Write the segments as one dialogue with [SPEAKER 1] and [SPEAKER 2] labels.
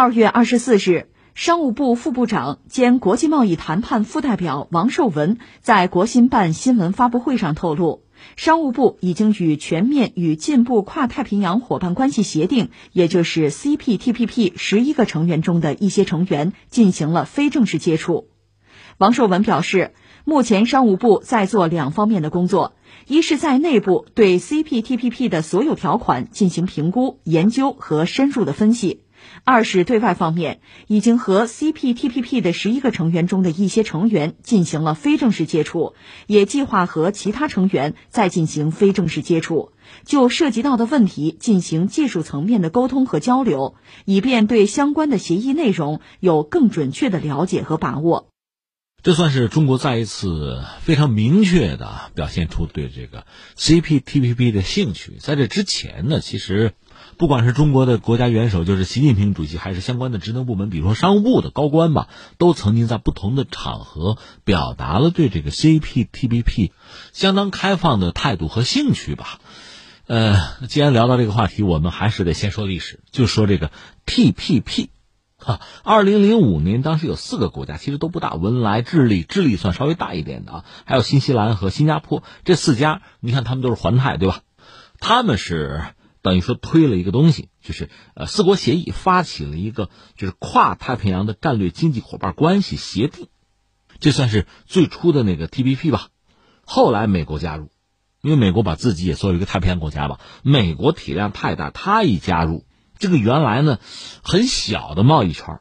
[SPEAKER 1] 二月二十四日，商务部副部长兼国际贸易谈判副代表王受文在国新办新闻发布会上透露，商务部已经与全面与进步跨太平洋伙伴关系协定，也就是 CPTPP 十一个成员中的一些成员进行了非正式接触。王受文表示，目前商务部在做两方面的工作，一是在内部对 CPTPP 的所有条款进行评估、研究和深入的分析；二是对外方面，已经和 CPTPP 的十一个成员中的一些成员进行了非正式接触，也计划和其他成员再进行非正式接触，就涉及到的问题进行技术层面的沟通和交流，以便对相关的协议内容有更准确的了解和把握。
[SPEAKER 2] 这算是中国再一次非常明确的表现出对这个 CPTPP 的兴趣。在这之前呢，其实不管是中国的国家元首，就是习近平主席，还是相关的职能部门，比如说商务部的高官吧，都曾经在不同的场合表达了对这个 CPTPP 相当开放的态度和兴趣吧。呃，既然聊到这个话题，我们还是得先说历史，就说这个 TPP。哈，二零零五年当时有四个国家，其实都不大，文莱、智利，智利算稍微大一点的啊，还有新西兰和新加坡这四家，你看他们都是环太，对吧？他们是等于说推了一个东西，就是呃四国协议发起了一个就是跨太平洋的战略经济伙伴关系协定，这算是最初的那个 TPP 吧。后来美国加入，因为美国把自己也作为一个太平洋国家吧，美国体量太大，他一加入。这个原来呢很小的贸易圈，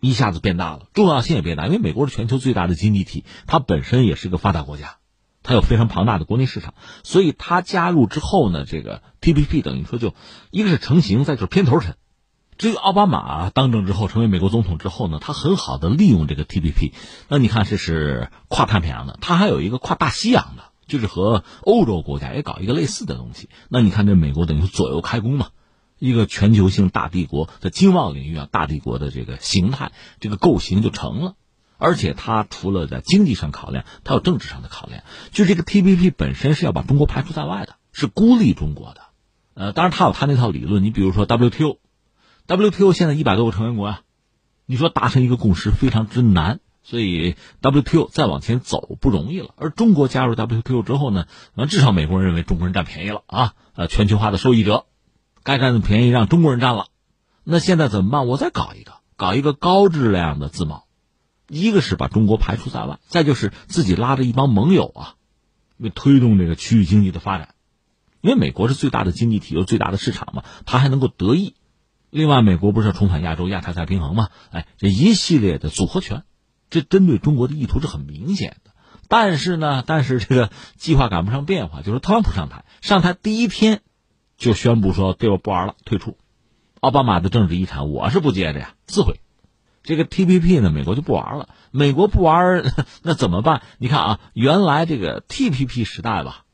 [SPEAKER 2] 一下子变大了，重要性也变大。因为美国是全球最大的经济体，它本身也是一个发达国家，它有非常庞大的国内市场，所以它加入之后呢，这个 TPP 等于说就一个是成型，再就是片头沉。至于奥巴马当政之后成为美国总统之后呢，他很好的利用这个 TPP。那你看这是跨太平洋的，他还有一个跨大西洋的，就是和欧洲国家也搞一个类似的东西。那你看这美国等于左右开弓嘛。一个全球性大帝国在经贸领域啊，大帝国的这个形态，这个构型就成了。而且它除了在经济上考量，它有政治上的考量。就这个 TPP 本身是要把中国排除在外的，是孤立中国的。呃，当然它有它那套理论。你比如说 WTO，WTO 现在一百多个成员国啊，你说达成一个共识非常之难，所以 WTO 再往前走不容易了。而中国加入 WTO 之后呢，那至少美国人认为中国人占便宜了啊，呃，全球化的受益者。该占的便宜让中国人占了，那现在怎么办？我再搞一个，搞一个高质量的自贸，一个是把中国排除在外，再就是自己拉着一帮盟友啊，为推动这个区域经济的发展。因为美国是最大的经济体，有最大的市场嘛，它还能够得益。另外，美国不是要重返亚洲、亚太再平衡吗？哎，这一系列的组合拳，这针对中国的意图是很明显的。但是呢，但是这个计划赶不上变化，就是特朗普上台，上台第一天。就宣布说对我不玩了，退出。奥巴马的政治遗产我是不接着呀，自毁。这个 TPP 呢，美国就不玩了。美国不玩，那怎么办？你看啊，原来这个 TPP 时代吧，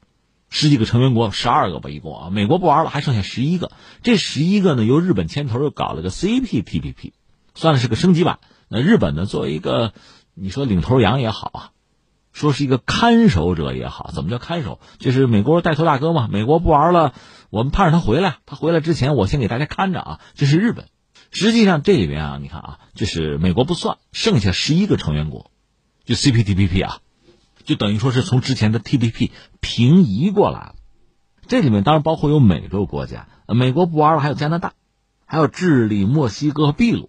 [SPEAKER 2] 十几个成员国，十二个吧，一共啊，美国不玩了，还剩下十一个。这十一个呢，由日本牵头又搞了个 CPTPP，算是个升级版。那日本呢，作为一个你说领头羊也好啊。说是一个看守者也好，怎么叫看守？就是美国带头大哥嘛。美国不玩了，我们盼着他回来。他回来之前，我先给大家看着啊。这是日本。实际上这里边啊，你看啊，就是美国不算，剩下十一个成员国，就 CPTPP 啊，就等于说是从之前的 TPP 平移过来了。这里面当然包括有美洲国家，美国不玩了，还有加拿大，还有智利、墨西哥和秘鲁。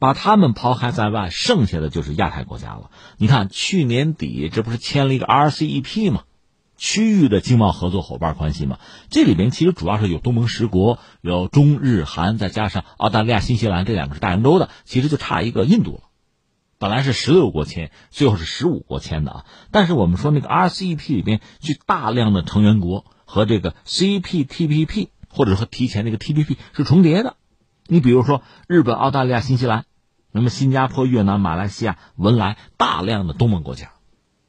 [SPEAKER 2] 把他们抛开在外，剩下的就是亚太国家了。你看，去年底这不是签了一个 RCEP 吗？区域的经贸合作伙伴关系吗？这里边其实主要是有东盟十国，有中日韩，再加上澳大利亚、新西兰这两个是大洋洲的，其实就差一个印度了。本来是十六国签，最后是十五国签的啊。但是我们说那个 RCEP 里边，去大量的成员国和这个 CPTPP，或者说提前那个 TPP 是重叠的。你比如说日本、澳大利亚、新西兰，那么新加坡、越南、马来西亚、文莱，大量的东盟国家。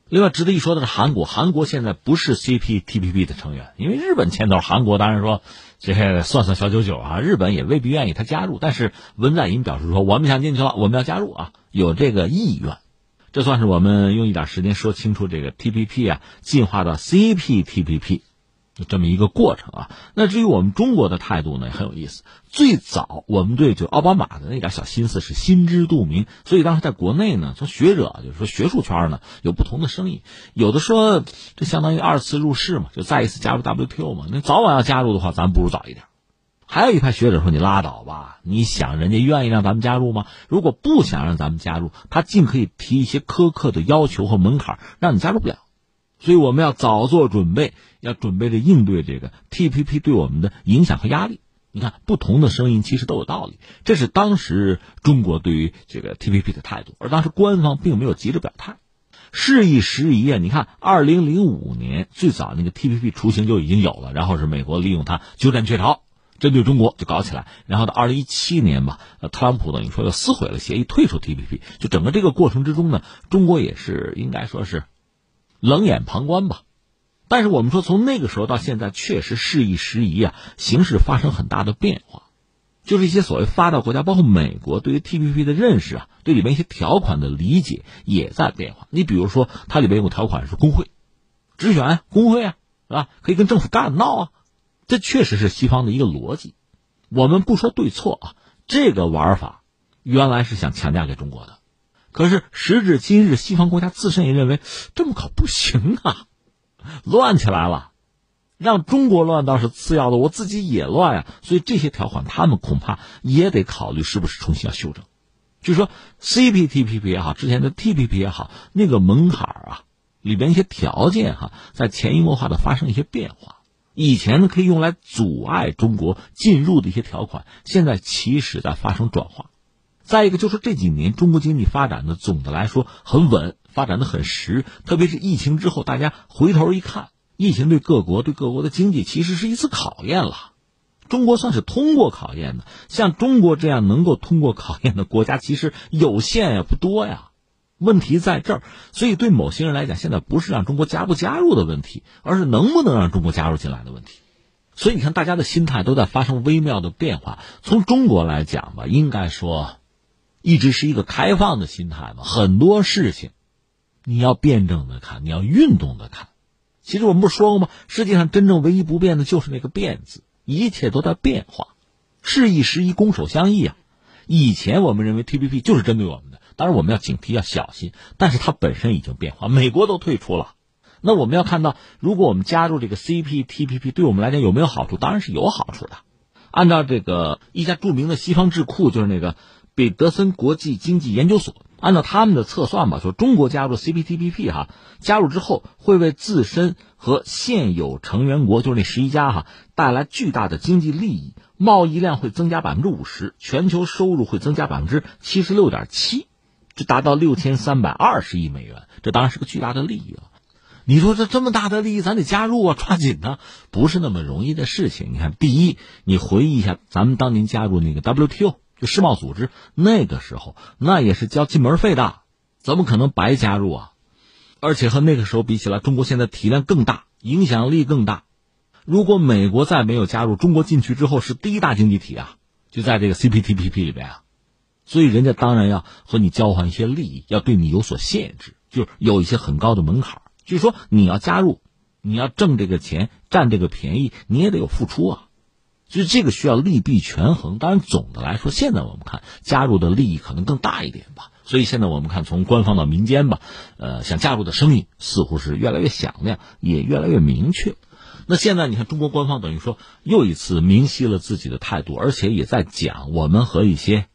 [SPEAKER 2] 另外值得一说的是韩国，韩国现在不是 CPTPP 的成员，因为日本牵头，韩国当然说这算算小九九啊，日本也未必愿意他加入。但是文在寅表示说，我们想进去了，我们要加入啊，有这个意愿。这算是我们用一点时间说清楚这个 TPP 啊，进化到 CPTPP。就这么一个过程啊。那至于我们中国的态度呢，也很有意思。最早我们对就奥巴马的那点小心思是心知肚明，所以当时在国内呢，从学者就是说学术圈呢有不同的声音，有的说这相当于二次入世嘛，就再一次加入 WTO 嘛。那早晚要加入的话，咱不如早一点。还有一派学者说：“你拉倒吧，你想人家愿意让咱们加入吗？如果不想让咱们加入，他尽可以提一些苛刻的要求和门槛，让你加入不了。所以我们要早做准备，要准备着应对这个 TPP 对我们的影响和压力。你看，不同的声音其实都有道理。这是当时中国对于这个 TPP 的态度，而当时官方并没有急着表态。事已时移啊，你看，二零零五年最早那个 TPP 雏形就已经有了，然后是美国利用它鸠占鹊巢。”针对中国就搞起来，然后到二零一七年吧，特朗普等于说又撕毁了协议，退出 TPP。就整个这个过程之中呢，中国也是应该说是冷眼旁观吧。但是我们说从那个时候到现在，确实事易时移啊，形势发生很大的变化，就是一些所谓发达国家，包括美国对于 TPP 的认识啊，对里面一些条款的理解也在变化。你比如说，它里面有个条款是工会直选工会啊，是吧？可以跟政府干闹啊。这确实是西方的一个逻辑，我们不说对错啊，这个玩法原来是想强加给中国的，可是时至今日，西方国家自身也认为这么搞不行啊，乱起来了，让中国乱倒是次要的，我自己也乱啊，所以这些条款他们恐怕也得考虑是不是重新要修正，就说 CPTPP 也好，之前的 TPP 也好，那个门槛啊，里边一些条件哈，在潜移默化的发生一些变化。以前呢，可以用来阻碍中国进入的一些条款，现在其实在发生转化。再一个就是这几年中国经济发展的总的来说很稳，发展的很实。特别是疫情之后，大家回头一看，疫情对各国对各国的经济其实是一次考验了。中国算是通过考验的，像中国这样能够通过考验的国家，其实有限呀，不多呀。问题在这儿，所以对某些人来讲，现在不是让中国加不加入的问题，而是能不能让中国加入进来的问题。所以你看，大家的心态都在发生微妙的变化。从中国来讲吧，应该说，一直是一个开放的心态嘛。很多事情，你要辩证的看，你要运动的看。其实我们不是说过吗？世界上真正唯一不变的就是那个“变”字，一切都在变化。事易时移，攻守相易啊。以前我们认为 T P P 就是针对我们的。当然，我们要警惕，要小心。但是它本身已经变化，美国都退出了。那我们要看到，如果我们加入这个 CPTPP，对我们来讲有没有好处？当然是有好处的。按照这个一家著名的西方智库，就是那个彼得森国际经济研究所，按照他们的测算吧，说中国加入 CPTPP 哈，加入之后会为自身和现有成员国，就是那十一家哈，带来巨大的经济利益，贸易量会增加百分之五十，全球收入会增加百分之七十六点七。就达到六千三百二十亿美元，这当然是个巨大的利益了。你说这这么大的利益，咱得加入啊，抓紧呢，不是那么容易的事情。你看，第一，你回忆一下，咱们当年加入那个 WTO 就世贸组织，那个时候那也是交进门费的，怎么可能白加入啊？而且和那个时候比起来，中国现在体量更大，影响力更大。如果美国再没有加入，中国进去之后是第一大经济体啊，就在这个 CPTPP 里边啊。所以人家当然要和你交换一些利益，要对你有所限制，就是有一些很高的门槛。就是说你要加入，你要挣这个钱、占这个便宜，你也得有付出啊。所以这个需要利弊权衡。当然，总的来说，现在我们看加入的利益可能更大一点吧。所以现在我们看从官方到民间吧，呃，想加入的声音似乎是越来越响亮，也越来越明确。那现在你看，中国官方等于说又一次明晰了自己的态度，而且也在讲我们和一些。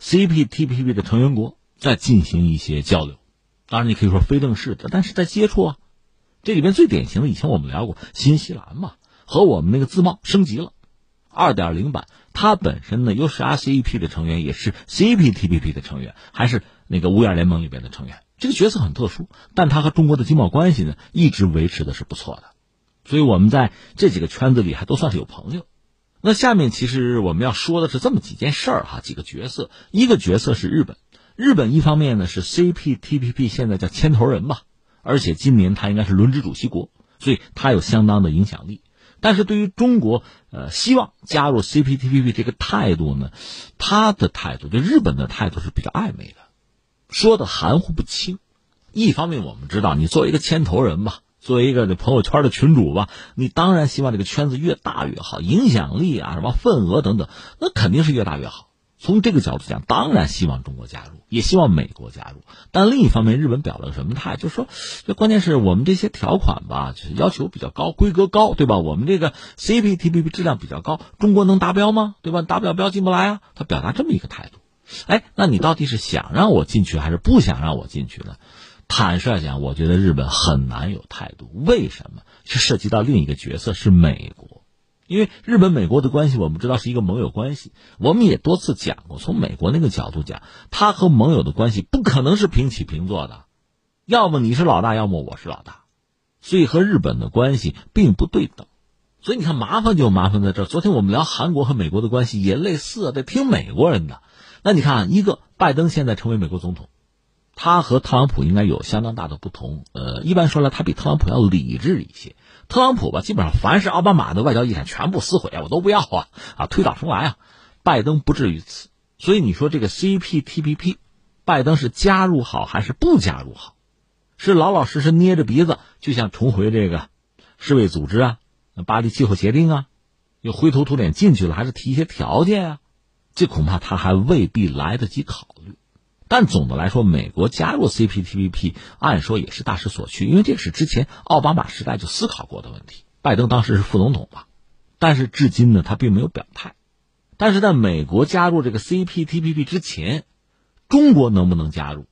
[SPEAKER 2] CPTPP 的成员国在进行一些交流，当然你可以说非正式的，但是在接触啊。这里边最典型的，以前我们聊过新西兰嘛，和我们那个自贸升级了，二点零版，它本身呢又是 RCEP 的成员，也是 CPTPP 的成员，还是那个五眼联盟里边的成员。这个角色很特殊，但它和中国的经贸关系呢一直维持的是不错的，所以我们在这几个圈子里还都算是有朋友。那下面其实我们要说的是这么几件事儿哈，几个角色，一个角色是日本，日本一方面呢是 CPTPP 现在叫牵头人吧，而且今年他应该是轮值主席国，所以他有相当的影响力。但是对于中国，呃，希望加入 CPTPP 这个态度呢，他的态度，对日本的态度是比较暧昧的，说的含糊不清。一方面我们知道，你作为一个牵头人吧。作为一个这朋友圈的群主吧，你当然希望这个圈子越大越好，影响力啊、什么份额等等，那肯定是越大越好。从这个角度讲，当然希望中国加入，也希望美国加入。但另一方面，日本表了个什么态？就是说，这关键是我们这些条款吧，就是要求比较高，规格高，对吧？我们这个 CPTPP 质量比较高，中国能达标吗？对吧？达不了标进不来啊。他表达这么一个态度。哎，那你到底是想让我进去，还是不想让我进去呢？坦率讲，我觉得日本很难有态度。为什么？是涉及到另一个角色，是美国。因为日本美国的关系，我们知道是一个盟友关系。我们也多次讲过，从美国那个角度讲，他和盟友的关系不可能是平起平坐的，要么你是老大，要么我是老大。所以和日本的关系并不对等。所以你看，麻烦就麻烦在这儿。昨天我们聊韩国和美国的关系也类似，得听美国人的。那你看，一个拜登现在成为美国总统。他和特朗普应该有相当大的不同。呃，一般说来，他比特朗普要理智一些。特朗普吧，基本上凡是奥巴马的外交遗产全部撕毁啊，我都不要啊，啊，推倒重来啊。拜登不至于此。所以你说这个 CPTPP，拜登是加入好还是不加入好？是老老实实捏着鼻子就想重回这个世卫组织啊、巴黎气候协定啊，又灰头土脸进去了，还是提一些条件啊？这恐怕他还未必来得及考虑。但总的来说，美国加入 CPTPP，按说也是大势所趋，因为这是之前奥巴马时代就思考过的问题。拜登当时是副总统嘛，但是至今呢，他并没有表态。但是在美国加入这个 CPTPP 之前，中国能不能加入，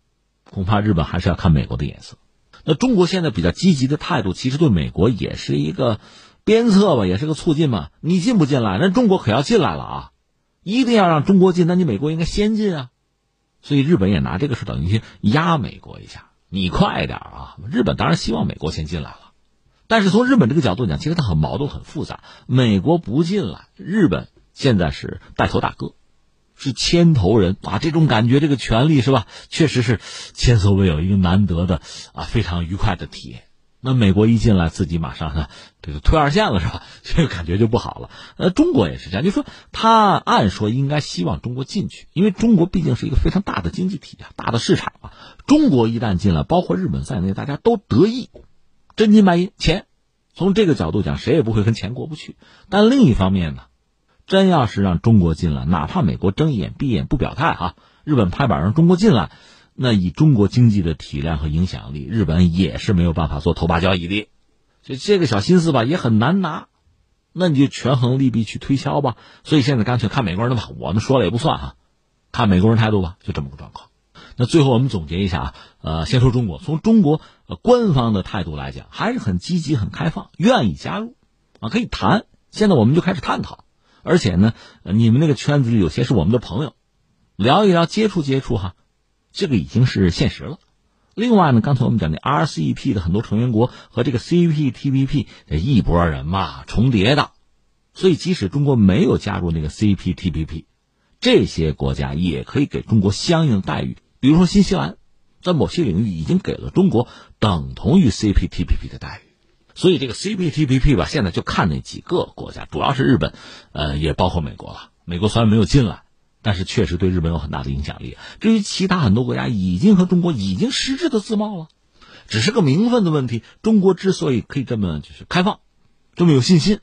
[SPEAKER 2] 恐怕日本还是要看美国的眼色。那中国现在比较积极的态度，其实对美国也是一个鞭策吧，也是个促进嘛。你进不进来，那中国可要进来了啊！一定要让中国进，那你美国应该先进啊。所以日本也拿这个事等于压美国一下，你快点啊！日本当然希望美国先进来了，但是从日本这个角度讲，其实它很矛盾、很复杂。美国不进来，日本现在是带头大哥，是牵头人啊！这种感觉，这个权利是吧？确实是前所未有一个难得的啊，非常愉快的体验。那美国一进来，自己马上呢，这个退二线了是吧？这个感觉就不好了。呃，中国也是这样，就说他按说应该希望中国进去，因为中国毕竟是一个非常大的经济体啊，大的市场啊。中国一旦进来，包括日本在内，大家都得益，真金白银钱。从这个角度讲，谁也不会跟钱过不去。但另一方面呢，真要是让中国进来，哪怕美国睁一眼闭一眼不表态哈，日本拍板让中国进来。那以中国经济的体量和影响力，日本也是没有办法做头把交椅的，所以这个小心思吧也很难拿。那你就权衡利弊去推销吧。所以现在干脆看美国人的吧，我们说了也不算哈，看美国人态度吧，就这么个状况。那最后我们总结一下啊，呃，先说中国，从中国呃官方的态度来讲，还是很积极、很开放，愿意加入啊，可以谈。现在我们就开始探讨，而且呢，你们那个圈子里有些是我们的朋友，聊一聊，接触接触哈。这个已经是现实了。另外呢，刚才我们讲的 RCEP 的很多成员国和这个 CPTPP 这一拨人嘛，重叠的，所以即使中国没有加入那个 CPTPP，这些国家也可以给中国相应的待遇。比如说新西兰，在某些领域已经给了中国等同于 CPTPP 的待遇。所以这个 CPTPP 吧，现在就看那几个国家，主要是日本，呃，也包括美国了。美国虽然没有进来。但是确实对日本有很大的影响力。至于其他很多国家，已经和中国已经实质的自贸了，只是个名分的问题。中国之所以可以这么就是开放，这么有信心，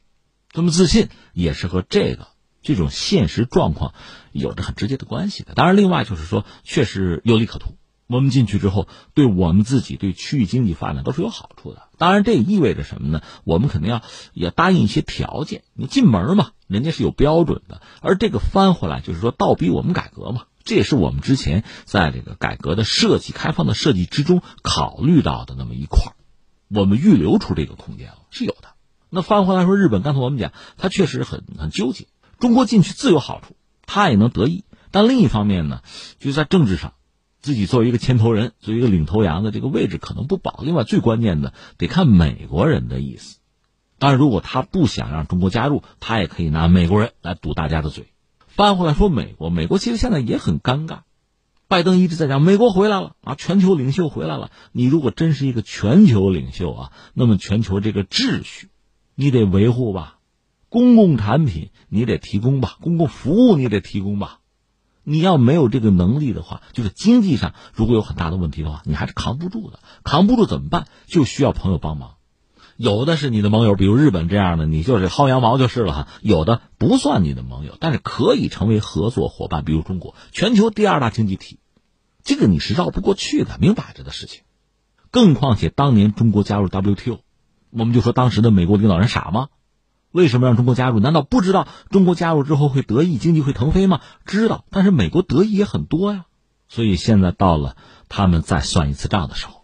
[SPEAKER 2] 这么自信，也是和这个这种现实状况有着很直接的关系的。当然，另外就是说，确实有利可图。我们进去之后，对我们自己、对区域经济发展都是有好处的。当然，这也意味着什么呢？我们肯定要也答应一些条件。你进门嘛，人家是有标准的。而这个翻回来就是说，倒逼我们改革嘛。这也是我们之前在这个改革的设计、开放的设计之中考虑到的那么一块我们预留出这个空间了，是有的。那翻回来说，日本刚才我们讲，他确实很很纠结。中国进去自有好处，他也能得益。但另一方面呢，就在政治上。自己作为一个牵头人，作为一个领头羊的这个位置可能不保。另外，最关键的得看美国人的意思。当然，如果他不想让中国加入，他也可以拿美国人来堵大家的嘴。翻回来说，美国，美国其实现在也很尴尬。拜登一直在讲，美国回来了啊，全球领袖回来了。你如果真是一个全球领袖啊，那么全球这个秩序，你得维护吧，公共产品你得提供吧，公共服务你得提供吧。你要没有这个能力的话，就是经济上如果有很大的问题的话，你还是扛不住的。扛不住怎么办？就需要朋友帮忙。有的是你的盟友，比如日本这样的，你就是薅羊毛就是了哈。有的不算你的盟友，但是可以成为合作伙伴，比如中国，全球第二大经济体，这个你是绕不过去的，明摆着的事情。更况且当年中国加入 WTO，我们就说当时的美国领导人傻吗？为什么让中国加入？难道不知道中国加入之后会得意，经济会腾飞吗？知道，但是美国得意也很多呀。所以现在到了他们再算一次账的时候。